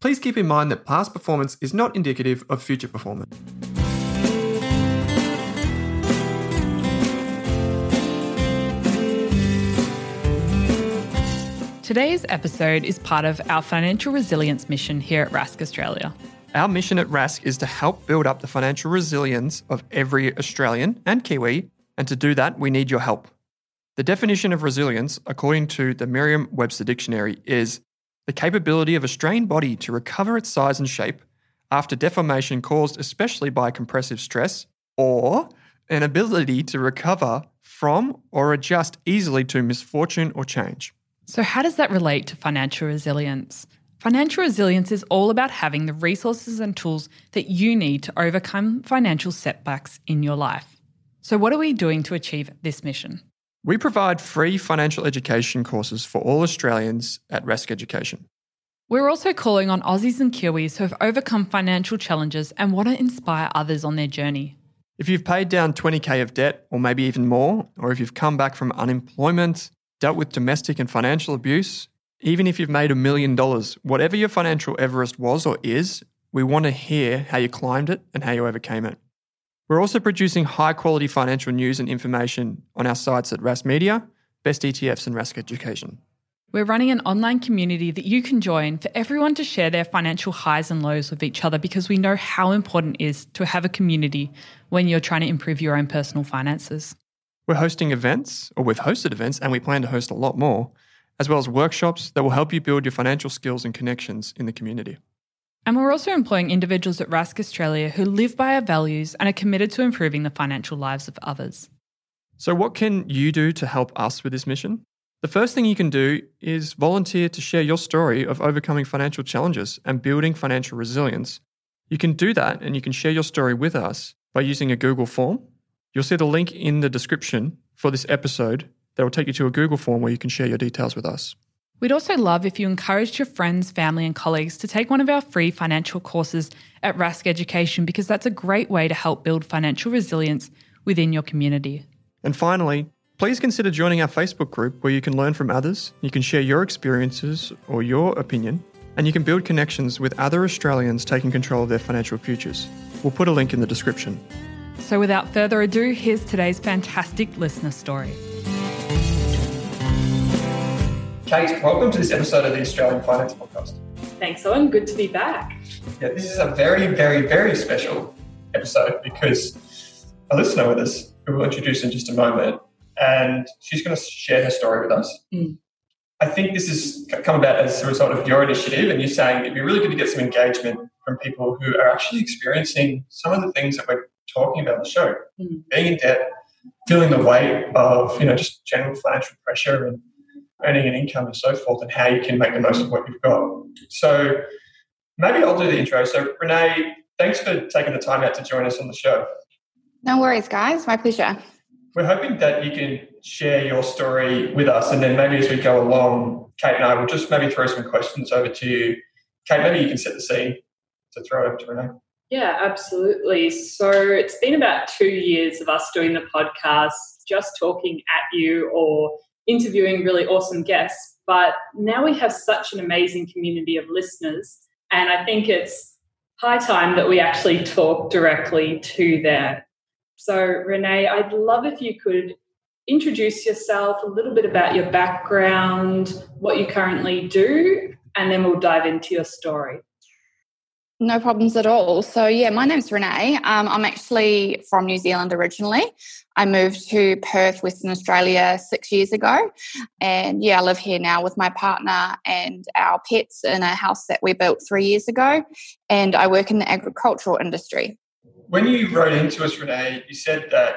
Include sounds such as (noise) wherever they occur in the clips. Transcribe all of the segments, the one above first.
please keep in mind that past performance is not indicative of future performance. Today's episode is part of our financial resilience mission here at Rask Australia. Our mission at Rask is to help build up the financial resilience of every Australian and Kiwi, and to do that, we need your help. The definition of resilience, according to the Merriam Webster Dictionary, is the capability of a strained body to recover its size and shape after deformation caused especially by compressive stress, or an ability to recover from or adjust easily to misfortune or change. So, how does that relate to financial resilience? Financial resilience is all about having the resources and tools that you need to overcome financial setbacks in your life. So, what are we doing to achieve this mission? We provide free financial education courses for all Australians at Rask Education. We're also calling on Aussies and Kiwis who have overcome financial challenges and want to inspire others on their journey. If you've paid down 20k of debt, or maybe even more, or if you've come back from unemployment, dealt with domestic and financial abuse, even if you've made a million dollars, whatever your financial Everest was or is, we want to hear how you climbed it and how you overcame it. We're also producing high quality financial news and information on our sites at Rask Media, Best ETFs, and Rask Education. We're running an online community that you can join for everyone to share their financial highs and lows with each other because we know how important it is to have a community when you're trying to improve your own personal finances. We're hosting events, or we've hosted events, and we plan to host a lot more, as well as workshops that will help you build your financial skills and connections in the community. And we're also employing individuals at Rask Australia who live by our values and are committed to improving the financial lives of others. So, what can you do to help us with this mission? The first thing you can do is volunteer to share your story of overcoming financial challenges and building financial resilience. You can do that and you can share your story with us by using a Google form You'll see the link in the description for this episode that will take you to a Google form where you can share your details with us. We'd also love if you encouraged your friends, family, and colleagues to take one of our free financial courses at Rask Education because that's a great way to help build financial resilience within your community. And finally, please consider joining our Facebook group where you can learn from others, you can share your experiences or your opinion, and you can build connections with other Australians taking control of their financial futures. We'll put a link in the description. So, without further ado, here's today's fantastic listener story. Kate, welcome to this episode of the Australian Finance Podcast. Thanks, Owen. Good to be back. Yeah, this is a very, very, very special episode because a listener with us, who we'll introduce in just a moment, and she's going to share her story with us. Mm. I think this has come about as a result of your initiative, and you're saying it'd be really good to get some engagement from people who are actually experiencing some of the things that we're talking about on the show. Mm. Being in debt, feeling the weight of you know just general financial pressure and earning an income and so forth, and how you can make the most of what you've got. So maybe I'll do the intro. So Renee, thanks for taking the time out to join us on the show. No worries, guys. My pleasure. We're hoping that you can share your story with us, and then maybe as we go along, Kate and I will just maybe throw some questions over to you. Kate, maybe you can set the scene to throw it over to Renee. Yeah, absolutely. So it's been about two years of us doing the podcast, just talking at you or interviewing really awesome guests. But now we have such an amazing community of listeners. And I think it's high time that we actually talk directly to them. So, Renee, I'd love if you could introduce yourself, a little bit about your background, what you currently do, and then we'll dive into your story. No problems at all. So, yeah, my name's Renee. Um, I'm actually from New Zealand originally. I moved to Perth, Western Australia, six years ago. And yeah, I live here now with my partner and our pets in a house that we built three years ago. And I work in the agricultural industry. When you wrote into us, Renee, you said that,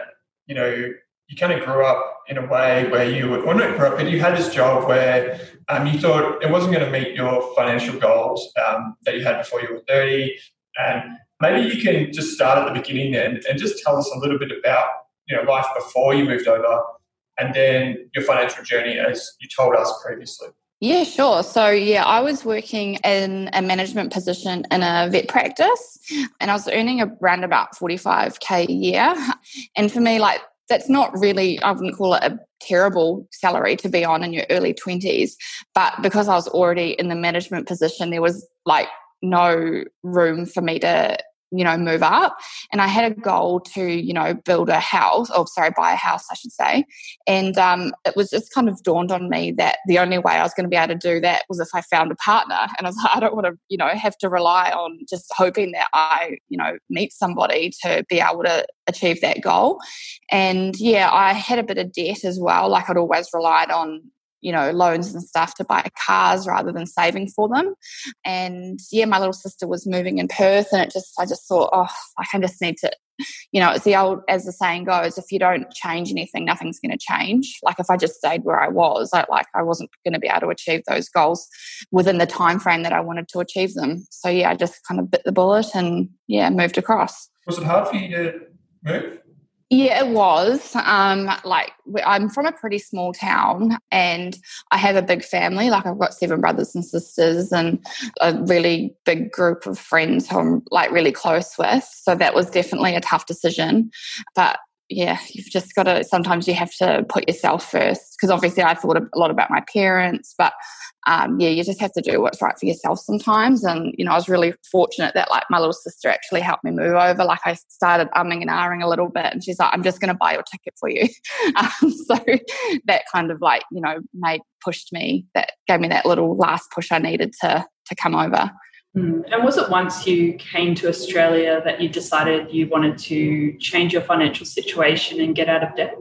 you know, you kind of grew up in a way where you, well, not grew up, but you had this job where um, you thought it wasn't going to meet your financial goals um, that you had before you were 30. And Maybe you can just start at the beginning then and just tell us a little bit about you know life before you moved over and then your financial journey as you told us previously. Yeah, sure. So, yeah, I was working in a management position in a vet practice and I was earning around about 45K a year. And for me, like, that's not really, I wouldn't call it a terrible salary to be on in your early 20s. But because I was already in the management position, there was like no room for me to you know move up. And i had a goal to you know build a house or sorry buy a house i should say. And um, it was just kind of dawned on me that the only way i was going to be able to do that was if i found a partner. And i was like i don't want to you know have to rely on just hoping that i you know meet somebody to be able to achieve that goal. And yeah i had a bit of debt as well like i'd always relied on you know, loans and stuff to buy cars rather than saving for them. And yeah, my little sister was moving in Perth and it just, I just thought, oh, I just need to, you know, it's the old, as the saying goes, if you don't change anything, nothing's going to change. Like if I just stayed where I was, I, like I wasn't going to be able to achieve those goals within the time frame that I wanted to achieve them. So yeah, I just kind of bit the bullet and yeah, moved across. Was it hard for you to move? Yeah, it was. Um, like I'm from a pretty small town, and I have a big family. Like I've got seven brothers and sisters, and a really big group of friends who I'm like really close with. So that was definitely a tough decision. But yeah, you've just got to. Sometimes you have to put yourself first because obviously I thought a lot about my parents, but um, yeah, you just have to do what's right for yourself sometimes. And, you know, I was really fortunate that like my little sister actually helped me move over. Like I started umming and ahhing a little bit and she's like, I'm just going to buy your ticket for you. (laughs) um, so that kind of like, you know, made, pushed me, that gave me that little last push I needed to, to come over. Mm. And was it once you came to Australia that you decided you wanted to change your financial situation and get out of debt?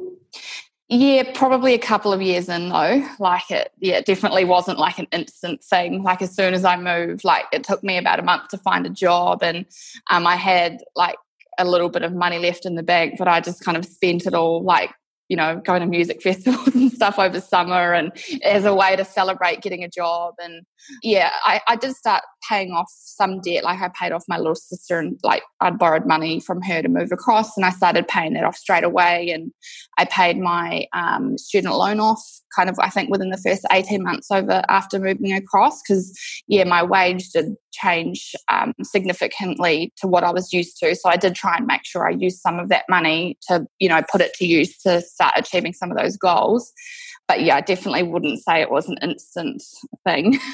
Yeah, probably a couple of years in though. Like it, yeah, it definitely wasn't like an instant thing. Like as soon as I moved, like it took me about a month to find a job, and um, I had like a little bit of money left in the bank, but I just kind of spent it all like you know, going to music (laughs) festivals and stuff over summer and as a way to celebrate getting a job. And yeah, I, I did start paying off some debt. Like I paid off my little sister and like I'd borrowed money from her to move across and I started paying that off straight away. And I paid my um, student loan off kind of, I think, within the first 18 months over after moving across. Because, yeah, my wage did change um, significantly to what I was used to. So I did try and make sure I used some of that money to, you know, put it to use to start achieving some of those goals. But yeah, I definitely wouldn't say it was an instant thing. (laughs)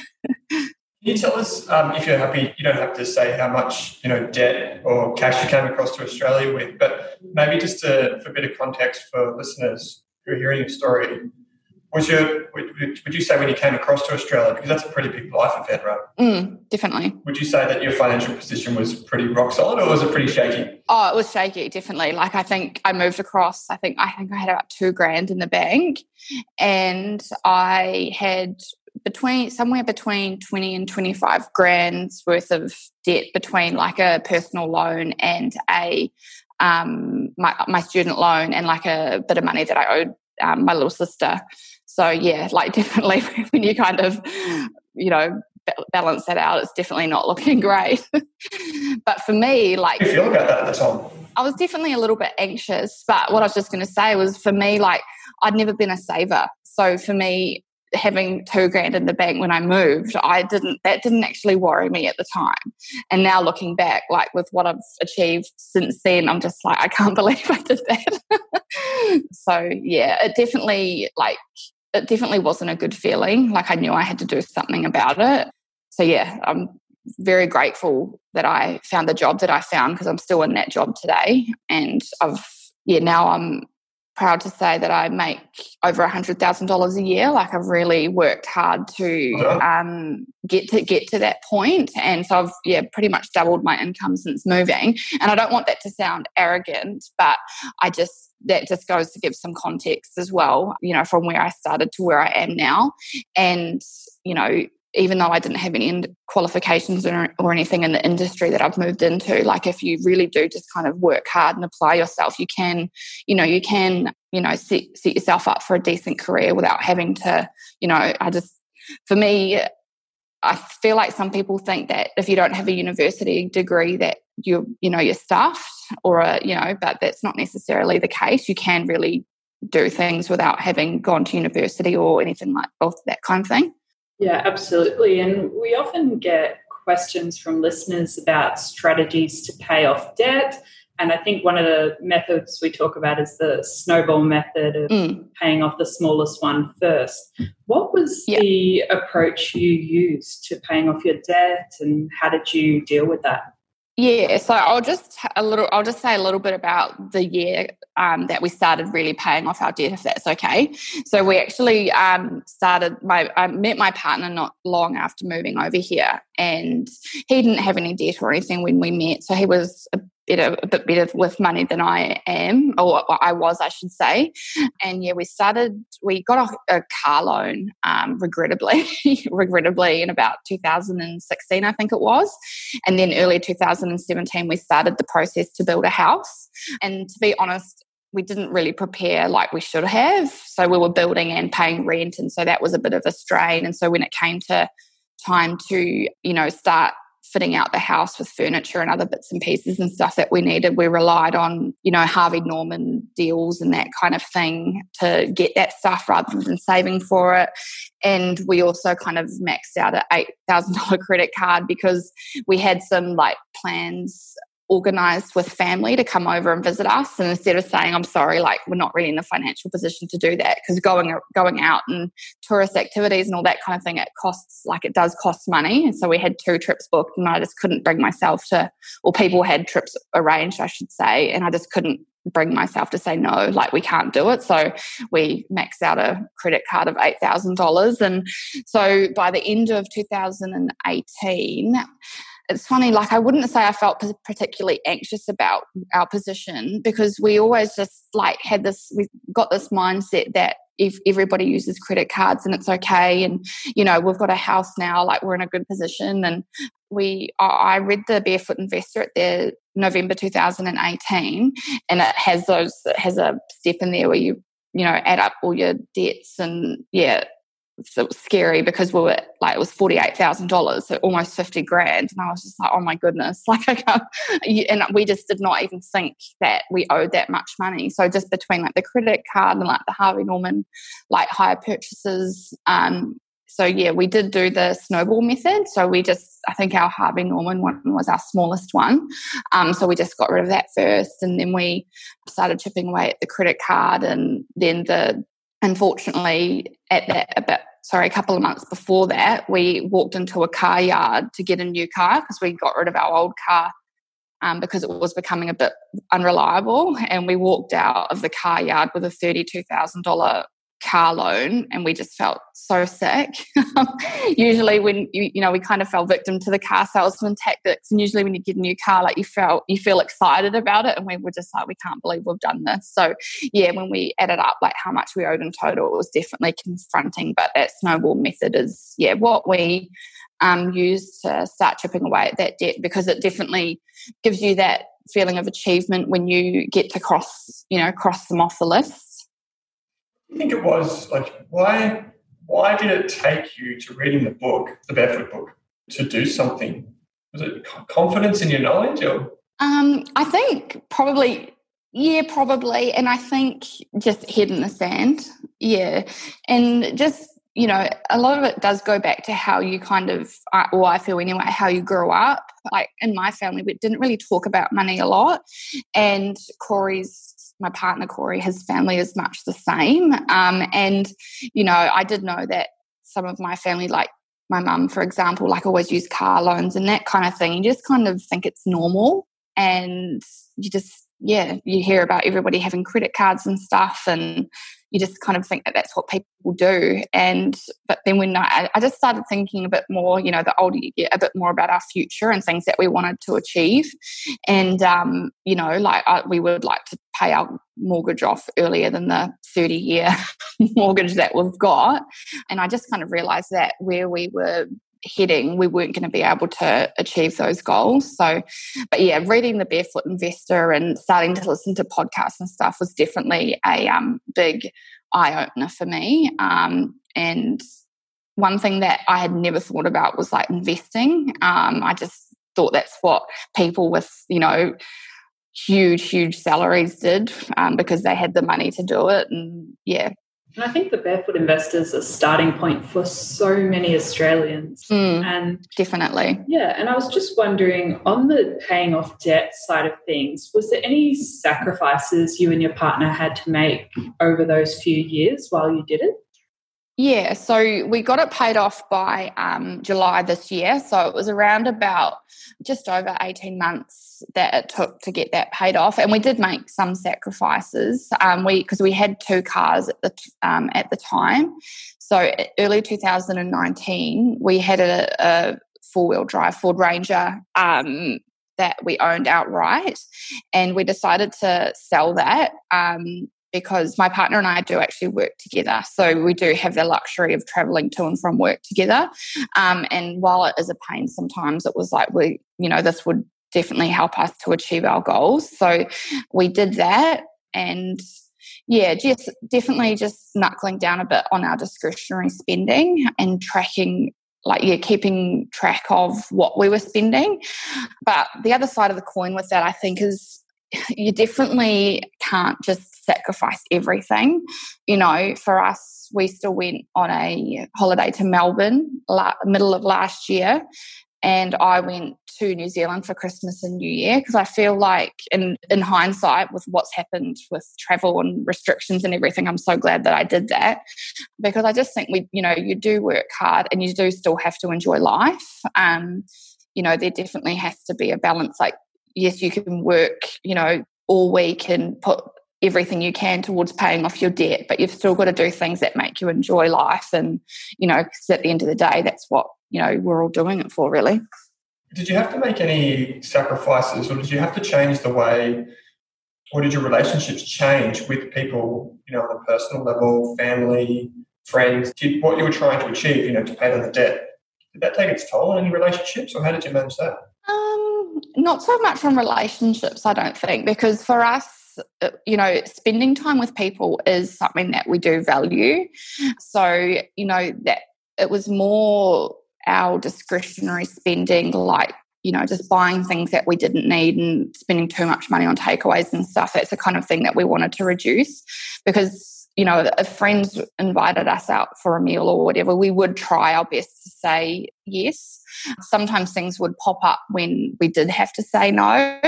Can you tell us, um, if you're happy, you don't have to say how much you know debt or cash you came across to Australia with, but maybe just to, for a bit of context for listeners who are hearing your story, was your would, would you say when you came across to Australia because that's a pretty big life event, right? Mm, definitely. Would you say that your financial position was pretty rock solid, or was it pretty shaky? Oh, it was shaky, definitely. Like I think I moved across. I think I think I had about two grand in the bank, and I had between somewhere between 20 and 25 grand's worth of debt between like a personal loan and a um, my, my student loan and like a bit of money that I owed um, my little sister. So yeah, like (laughs) definitely when you kind of, you know, balance that out, it's definitely not looking (laughs) great. but for me, like, you feel about that at the time? I was definitely a little bit anxious. But what I was just going to say was, for me, like, I'd never been a saver. So for me, having two grand in the bank when I moved, I didn't that didn't actually worry me at the time. And now looking back, like with what I've achieved since then, I'm just like, I can't (laughs) believe I did that. so yeah, it definitely like it definitely wasn't a good feeling. Like I knew I had to do something about it. So yeah, I'm very grateful that I found the job that I found because I'm still in that job today. And I've yeah, now I'm proud to say that I make over a hundred thousand dollars a year. Like I've really worked hard to um, get to get to that point, and so I've yeah pretty much doubled my income since moving. And I don't want that to sound arrogant, but I just that just goes to give some context as well. You know, from where I started to where I am now, and you know even though I didn't have any qualifications or, or, anything in the industry that I've moved into, like if you really do just kind of work hard and apply yourself, you can, you know, you can, you know, set, set yourself up for a decent career without having to, you know, I just, for me, I feel like some people think that if you don't have a university degree that you you know you're stuffed or a, you know but that's not necessarily the case you can really do things without having gone to university or anything like both that kind of thing yeah absolutely and we often get questions from listeners about strategies to pay off debt and I think one of the methods we talk about is the snowball method of mm. paying off the smallest one first. What was yeah. the approach you used to paying off your debt and how did you deal with that? Yeah, so I'll just a little. I'll just say a little bit about the year um, that we started really paying off our debt, if that's okay. So we actually um, started. My I met my partner not long after moving over here, and he didn't have any debt or anything when we met. So he was a better, a bit better with money than I am, or I was, I should say. And yeah, we started, we got a, a car loan, um, regrettably, (laughs) regrettably in about 2016, I think it was. And then early 2017, we started the process to build a house. And to be honest, we didn't really prepare like we should have. So we were building and paying rent. And so that was a bit of a strain. And so when it came to time to, you know, start fitting out the house with furniture and other bits and pieces and stuff that we needed. We relied on, you know, Harvey Norman deals and that kind of thing to get that stuff rather than saving for it. And we also kind of maxed out an $8,000 credit card because we had some like plans organized with family to come over and visit us. And instead of saying i'm sorry like we're not really in the financial position to do that because going going out and tourist activities and all that kind of thing it costs like it does cost money. And so we had two trips booked and i just couldn't bring myself to or people had trips arranged i should say and i just couldn't bring myself to say no like we can't do it. So we maxed out a credit card of $8000 and so by the end of 2018 it's funny, like I wouldn't say I felt particularly anxious about our position because we always just like had this, we got this mindset that if everybody uses credit cards and it's okay, and you know, we've got a house now, like we're in a good position. And we, I read the Barefoot Investor at the November 2018, and it has those, it has a step in there where you, you know, add up all your debts and yeah, so it was scary because we were like it was forty eight thousand dollars, so almost fifty grand, and I was just like, oh my goodness, (laughs) like I can't. And we just did not even think that we owed that much money. So just between like the credit card and like the Harvey Norman like hire purchases, um, so yeah, we did do the snowball method. So we just, I think our Harvey Norman one was our smallest one. Um, so we just got rid of that first, and then we started chipping away at the credit card, and then the unfortunately at that sorry a couple of months before that we walked into a car yard to get a new car because we got rid of our old car um, because it was becoming a bit unreliable and we walked out of the car yard with a $32000 car loan and we just felt so sick. (laughs) Usually when you, you know we kind of fell victim to the car salesman tactics and usually when you get a new car like you felt you feel excited about it and we were just like we can't believe we've done this. So yeah when we added up like how much we owed in total it was definitely confronting but that snowball method is yeah what we um, use to start chipping away at that debt because it definitely gives you that feeling of achievement when you get to cross you know cross them off the list I think it was like why why did it take you to reading the book, the Barefoot book, to do something? Was it confidence in your knowledge or? Um, I think probably yeah, probably. And I think just head in the sand. Yeah. And just, you know, a lot of it does go back to how you kind of, or I feel anyway, how you grew up. Like in my family, we didn't really talk about money a lot. And Corey's my partner Corey, his family is much the same. Um, and, you know, I did know that some of my family, like my mum, for example, like always use car loans and that kind of thing. You just kind of think it's normal. And you just, yeah, you hear about everybody having credit cards and stuff. And you just kind of think that that's what people do. And but then when I, I just started thinking a bit more, you know, the older you get, a bit more about our future and things that we wanted to achieve. And um, you know, like I, we would like to pay our mortgage off earlier than the 30 year (laughs) mortgage that we've got. And I just kind of realized that where we were heading, we weren't going to be able to achieve those goals. So, but yeah, reading the Barefoot Investor and starting to listen to podcasts and stuff was definitely a um, big eye opener for me. Um, and one thing that I had never thought about was like investing. Um, I just thought that's what people with, you know, huge, huge salaries did um, because they had the money to do it. And yeah, and I think the barefoot investors are a starting point for so many Australians. Mm, and definitely. Yeah. And I was just wondering on the paying off debt side of things, was there any sacrifices you and your partner had to make over those few years while you did it? Yeah, so we got it paid off by um, July this year. So it was around about just over 18 months that it took to get that paid off. And we did make some sacrifices um, we because we had two cars at the, um, at the time. So early 2019, we had a, a four wheel drive Ford Ranger um, that we owned outright. And we decided to sell that um, because my partner and I do actually work together. So we do have the luxury of traveling to and from work together. Um, and while it is a pain sometimes, it was like we, you know, this would definitely help us to achieve our goals. So we did that. And yeah, just definitely just knuckling down a bit on our discretionary spending and tracking like yeah keeping track of what we were spending but the other side of the coin with that i think is you definitely can't just sacrifice everything. You know, for us, we still went on a holiday to Melbourne la- middle of last year, and I went to New Zealand for Christmas and New Year because I feel like, in in hindsight, with what's happened with travel and restrictions and everything, I'm so glad that I did that because I just think we, you know, you do work hard and you do still have to enjoy life. Um, you know, there definitely has to be a balance. Like, yes, you can work, you know, all week and put everything you can towards paying off your debt, but you've still got to do things that make you enjoy life. And, you know, at the end of the day, that's what, you know, we're all doing it for, really. Did you have to make any sacrifices or did you have to change the way, or did your relationships change with people, you know, on a personal level, family, friends? Did what you were trying to achieve, you know, to pay down the debt, did that take its toll on any relationships or how did you manage that? Um, not so much on relationships, I don't think, because for us, Uh, you know, spending time with people is something that we do value. So, you know, that it was more our discretionary spending, like, you know, just buying things that we didn't need and spending too much money on takeaways and stuff. That's the kind of thing that we wanted to reduce because you know, if friends invited us out for a meal or whatever, we would try our best to say yes. Sometimes things would pop up when we did have to say no.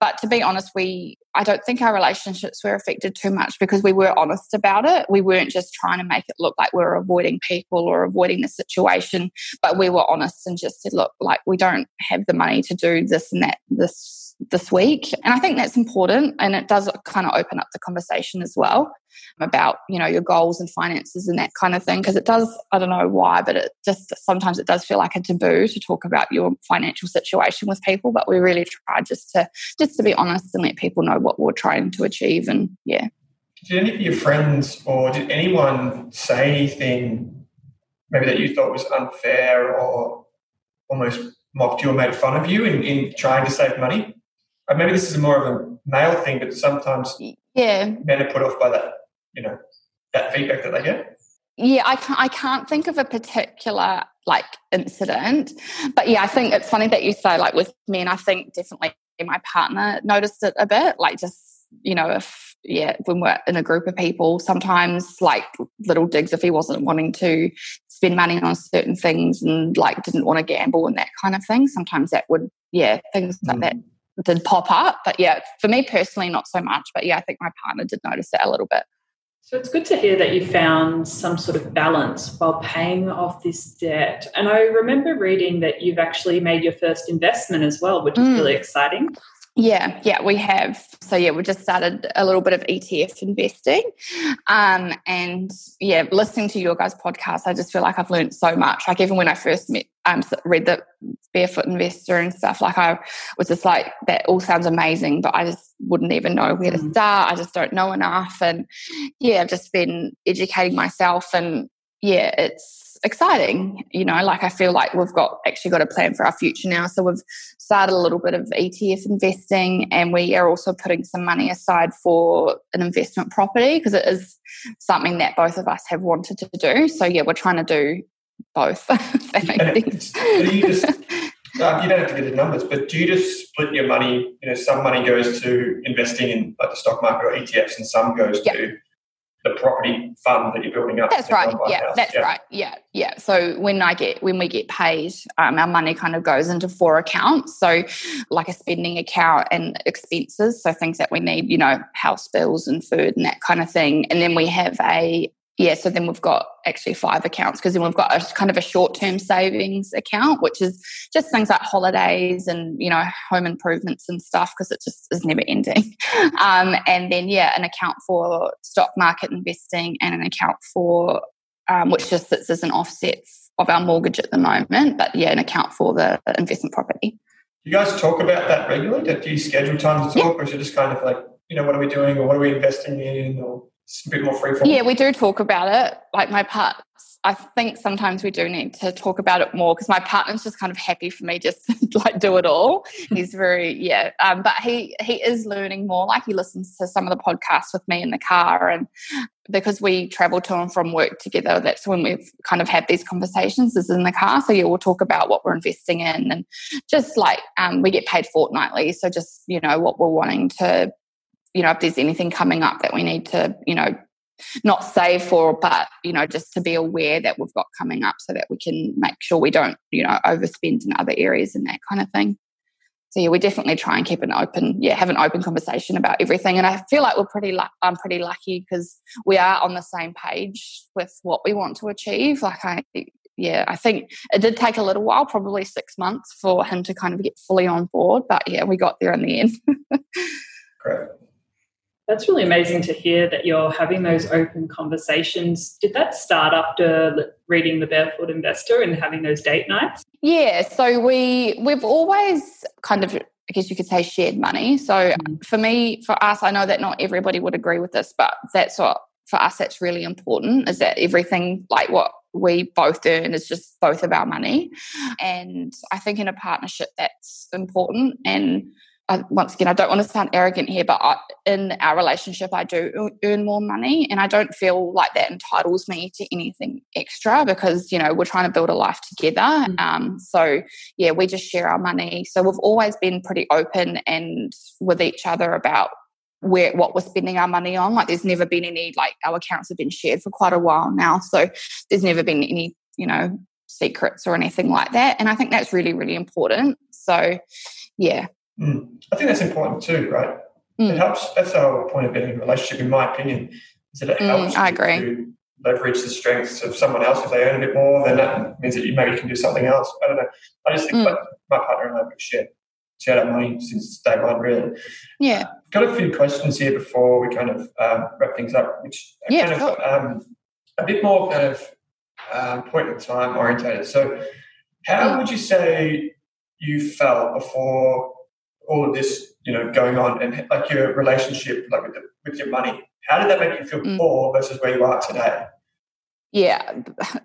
But to be honest, we I don't think our relationships were affected too much because we were honest about it. We weren't just trying to make it look like we are avoiding people or avoiding the situation, but we were honest and just said, look, like we don't have the money to do this and that this this week. And I think that's important and it does kind of open up the conversation as well about you know your goals and finances and that kind of thing because it does i don't know why but it just sometimes it does feel like a taboo to talk about your financial situation with people but we really try just to just to be honest and let people know what we're trying to achieve and yeah. Did any of your friends or did anyone say anything maybe that you thought was unfair or almost mocked you or made fun of you in, in trying to save money? Maybe this is more of a male thing but sometimes yeah. men are put off by that you know that feedback that they get? Yeah, I can't, I can't think of a particular like incident, but yeah, I think it's funny that you say like with men. I think definitely my partner noticed it a bit, like just you know if yeah when we're in a group of people, sometimes like little digs if he wasn't wanting to spend money on certain things and like didn't want to gamble and that kind of thing. Sometimes that would yeah things like that mm. did pop up, but yeah, for me personally, not so much. But yeah, I think my partner did notice it a little bit. So it's good to hear that you found some sort of balance while paying off this debt. And I remember reading that you've actually made your first investment as well, which is mm. really exciting. Yeah, yeah, we have. So yeah, we just started a little bit of ETF investing, um, and yeah, listening to your guys' podcast, I just feel like I've learned so much. Like even when I first met, um, read the Barefoot Investor and stuff, like I was just like, that all sounds amazing, but I just wouldn't even know where to mm. start. I just don't know enough, and yeah, I've just been educating myself, and yeah, it's exciting. You know, like I feel like we've got actually got a plan for our future now. So we've started a little bit of ETF investing and we are also putting some money aside for an investment property because it is something that both of us have wanted to do. So yeah, we're trying to do both. (laughs) that makes sense. Are you just Um, you don't have to get the numbers, but do you just split your money? You know, some money goes to investing in like the stock market or ETFs, and some goes yep. to the property fund that you're building up. That's right. Yeah, that's yeah. right. Yeah, yeah. So when I get when we get paid, um, our money kind of goes into four accounts. So like a spending account and expenses, so things that we need, you know, house bills and food and that kind of thing. And then we have a yeah, so then we've got actually five accounts because then we've got a kind of a short term savings account, which is just things like holidays and, you know, home improvements and stuff because it just is never ending. (laughs) Um, and then, yeah, an account for stock market investing and an account for, um, which just sits as an offset of our mortgage at the moment, but yeah, an account for the investment property. Do you guys talk about that regularly? Do you schedule time to talk, yeah. or is it just kind of like, you know, what are we doing or what are we investing in? Or it's a bit more free Yeah, we do talk about it. Like my part, I think sometimes we do need to talk about it more because my partner's just kind of happy for me just (laughs) to like do it all. (laughs) He's very yeah, um, but he he is learning more. Like he listens to some of the podcasts with me in the car, and because we travel to and from work together, that's when we've kind of had these conversations. Is in the car, so yeah, we'll talk about what we're investing in, and just like um, we get paid fortnightly, so just you know what we're wanting to you know, if there's anything coming up that we need to, you know, not save for, but, you know, just to be aware that we've got coming up so that we can make sure we don't, you know, overspend in other areas and that kind of thing. So yeah, we definitely try and keep an open, yeah, have an open conversation about everything. And I feel like we're pretty, lu- I'm pretty lucky because we are on the same page with what we want to achieve. Like I, yeah, I think it did take a little while, probably six months for him to kind of get fully on board. But yeah, we got there in the end. (laughs) Great. That's really amazing to hear that you're having those open conversations. Did that start after reading The Barefoot Investor and having those date nights? Yeah, so we we've always kind of I guess you could say shared money. So mm. for me, for us, I know that not everybody would agree with this, but that's what for us that's really important is that everything like what we both earn is just both of our money. And I think in a partnership that's important and I, once again, I don't want to sound arrogant here, but I, in our relationship, I do earn more money, and I don't feel like that entitles me to anything extra because you know we're trying to build a life together. Mm-hmm. Um, so yeah, we just share our money. So we've always been pretty open and with each other about where what we're spending our money on. Like there's never been any like our accounts have been shared for quite a while now, so there's never been any you know secrets or anything like that. And I think that's really really important. So yeah Mm. I think that's important too, right? Mm. It helps. That's our point of being in a relationship, in my opinion, is that it mm, helps. I agree. To leverage the strengths of someone else if they earn a bit more, then that means that you maybe can do something else. I don't know. I just think mm. like my partner and I have shared shared our money since day one, really. Yeah. Uh, got a few questions here before we kind of um, wrap things up, which are yeah, kind of um, a bit more kind of um, point in time orientated. So, how mm. would you say you felt before all of this, you know, going on and like your relationship, like with, the, with your money, how did that make you feel mm. before versus where you are today? Yeah. (laughs)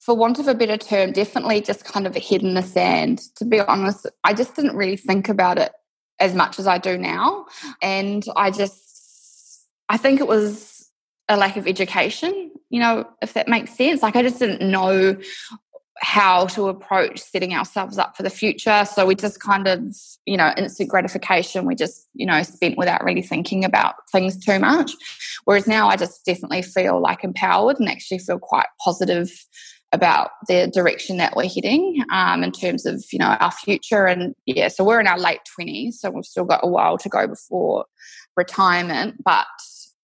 For want of a better term, definitely just kind of a head in the sand. To be honest, I just didn't really think about it as much as I do now. And I just, I think it was a lack of education, you know, if that makes sense. Like I just didn't know how to approach setting ourselves up for the future. So we just kind of, you know, instant gratification, we just, you know, spent without really thinking about things too much. Whereas now I just definitely feel like empowered and actually feel quite positive about the direction that we're heading um, in terms of, you know, our future. And yeah, so we're in our late 20s, so we've still got a while to go before retirement. But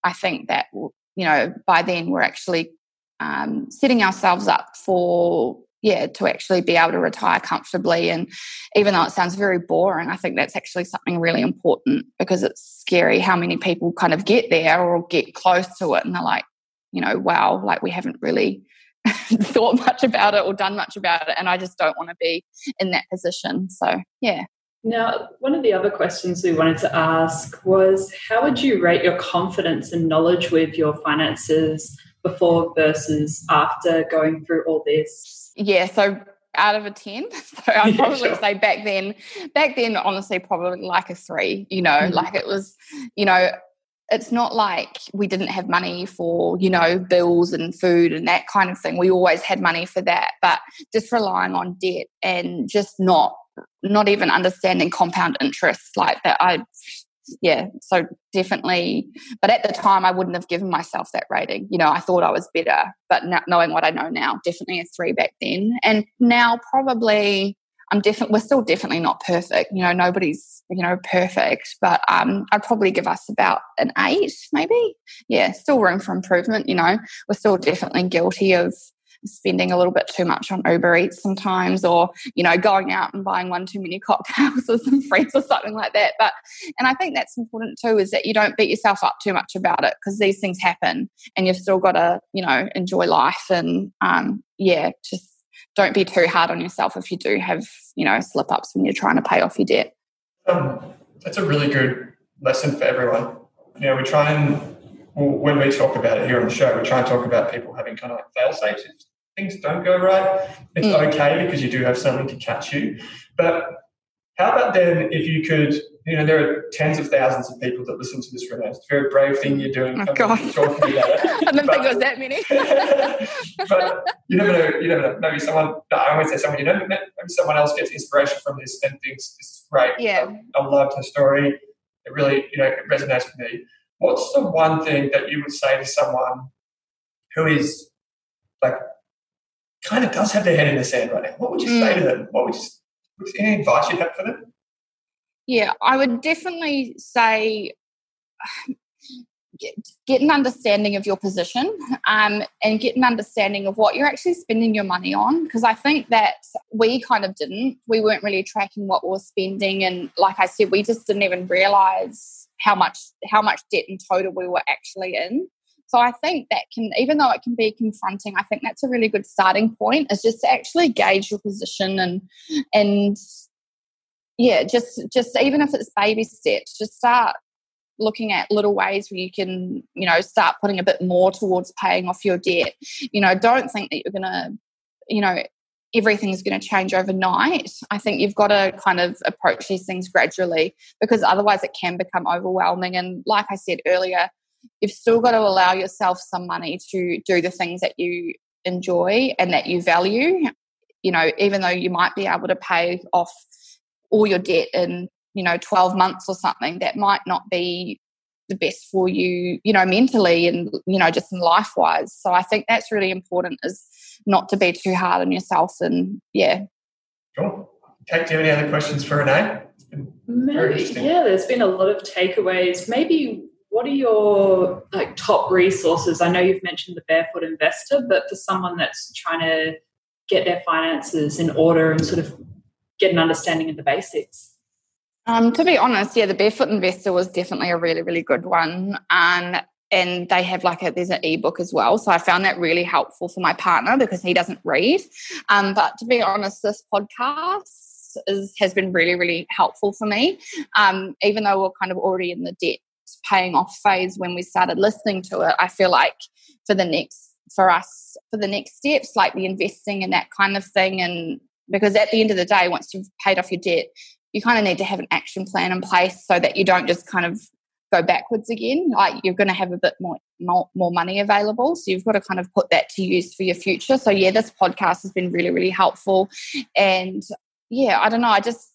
I think that, you know, by then we're actually um, setting ourselves up for yeah, to actually be able to retire comfortably. And even though it sounds very boring, I think that's actually something really important because it's scary how many people kind of get there or get close to it and they're like, you know, wow, like we haven't really (laughs) thought much about it or done much about it. And I just don't want to be in that position. So, yeah. Now, one of the other questions we wanted to ask was how would you rate your confidence and knowledge with your finances before versus after going through all this? Yeah, so out of a 10 (laughs) so i'd probably yeah, sure. say back then back then honestly probably like a three you know mm-hmm. like it was you know it's not like we didn't have money for you know bills and food and that kind of thing we always had money for that but just relying on debt and just not not even understanding compound interest like that. I yeah, so definitely. But at the time, I wouldn't have given myself that rating. You know, I thought I was better, but not knowing what I know now, definitely a three back then. And now, probably, I'm definitely, we're still definitely not perfect. You know, nobody's, you know, perfect, but um, I'd probably give us about an eight, maybe. Yeah, still room for improvement. You know, we're still definitely guilty of spending a little bit too much on Uber Eats sometimes, or you know, going out and buying one too many (laughs) cocktails with some friends or something like that. But and I think that's important too, is that you don't beat yourself up too much about it because these things happen, and you've still got to you know enjoy life and um, yeah, just don't be too hard on yourself if you do have you know slip ups when you're trying to pay off your debt. Um, that's a really good lesson for everyone. You know, we try and when we talk about it here on the show, we try and talk about people having kind of like fail safes. If things don't go right, it's mm. okay because you do have something to catch you. But how about then if you could, you know, there are tens of thousands of people that listen to this right now. It's a very brave thing you're doing. Oh, God. Talking about it. (laughs) I didn't but, think it was that many. (laughs) but you never know, you never know. Maybe someone, no, I always say someone, you know, maybe someone else gets inspiration from this and thinks this is great. Yeah. I, I loved her story. It really, you know, it resonates with me what's the one thing that you would say to someone who is like kind of does have their head in the sand right now? What would you mm. say to mm. them? What would you, would any advice you have for them? Yeah, I would definitely say get, get an understanding of your position um, and get an understanding of what you're actually spending your money on. Because I think that we kind of didn't. We weren't really tracking what we we're spending. And like I said, we just didn't even realize how much how much debt in total we were actually in. So I think that can, even though it can be confronting, I think that's a really good starting point. Is just to actually gauge your position and and yeah, just just even if it's baby steps, just start looking at little ways where you can you know start putting a bit more towards paying off your debt. You know, don't think that you're gonna you know everything's going to change overnight. I think you've got to kind of approach these things gradually because otherwise it can become overwhelming. And like I said earlier, you've still got to allow yourself some money to do the things that you enjoy and that you value. You know, even though you might be able to pay off all your debt in, you know, 12 months or something, that might not be the best for you, you know, mentally and, you know, just in life wise. So I think that's really important is not to be too hard on yourself and yeah. Cool. Kate, do you have any other questions for Renee? Maybe, yeah, there's been a lot of takeaways. Maybe what are your like top resources? I know you've mentioned the barefoot investor, but for someone that's trying to get their finances in order and sort of get an understanding of the basics. Um, to be honest, yeah, the Barefoot Investor was definitely a really, really good one. And and they have like a there's an ebook as well. So I found that really helpful for my partner because he doesn't read. Um, but to be honest, this podcast is, has been really, really helpful for me. Um, even though we're kind of already in the debt paying off phase when we started listening to it, I feel like for the next for us for the next steps, like the investing and that kind of thing, and because at the end of the day, once you've paid off your debt, you kind of need to have an action plan in place so that you don't just kind of go backwards again. Like you're going to have a bit more, more, more money available, so you've got to kind of put that to use for your future. So yeah, this podcast has been really really helpful, and yeah, I don't know, I just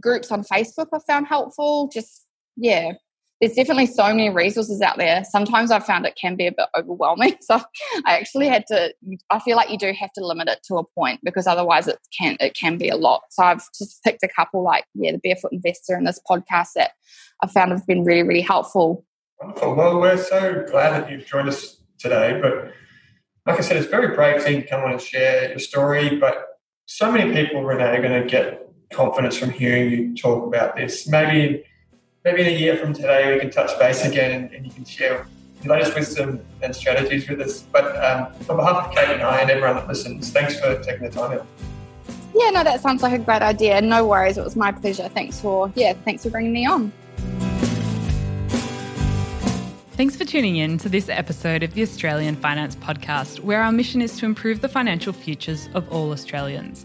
groups on Facebook I found helpful. Just yeah, there's definitely so many resources out there. Sometimes I've found it can be a bit overwhelming. (laughs) So I actually had to I feel like you do have to limit it to a point because otherwise it can it can be a lot. So I've just picked a couple like yeah, the Barefoot Investor and this podcast that I found have been really, really helpful. Wonderful. Well, we're so glad that you've joined us today. But like I said, it's very brave thing to come on and share your story. But so many people, Renee, are going to get confidence from hearing you talk about this. Maybe maybe in a year from today we can touch base again and, and you can share your latest wisdom and strategies with us. But um, on behalf of Kate and I and everyone that listens, thanks for taking the time out. Yeah, no, that sounds like a great idea. No worries. It was my pleasure. Thanks for, yeah, thanks for bringing me on. Thanks for tuning in to this episode of the Australian Finance Podcast, where our mission is to improve the financial futures of all Australians.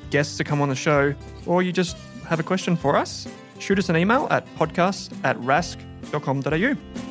guests to come on the show, or you just have a question for us, shoot us an email at podcast at rask.com.au.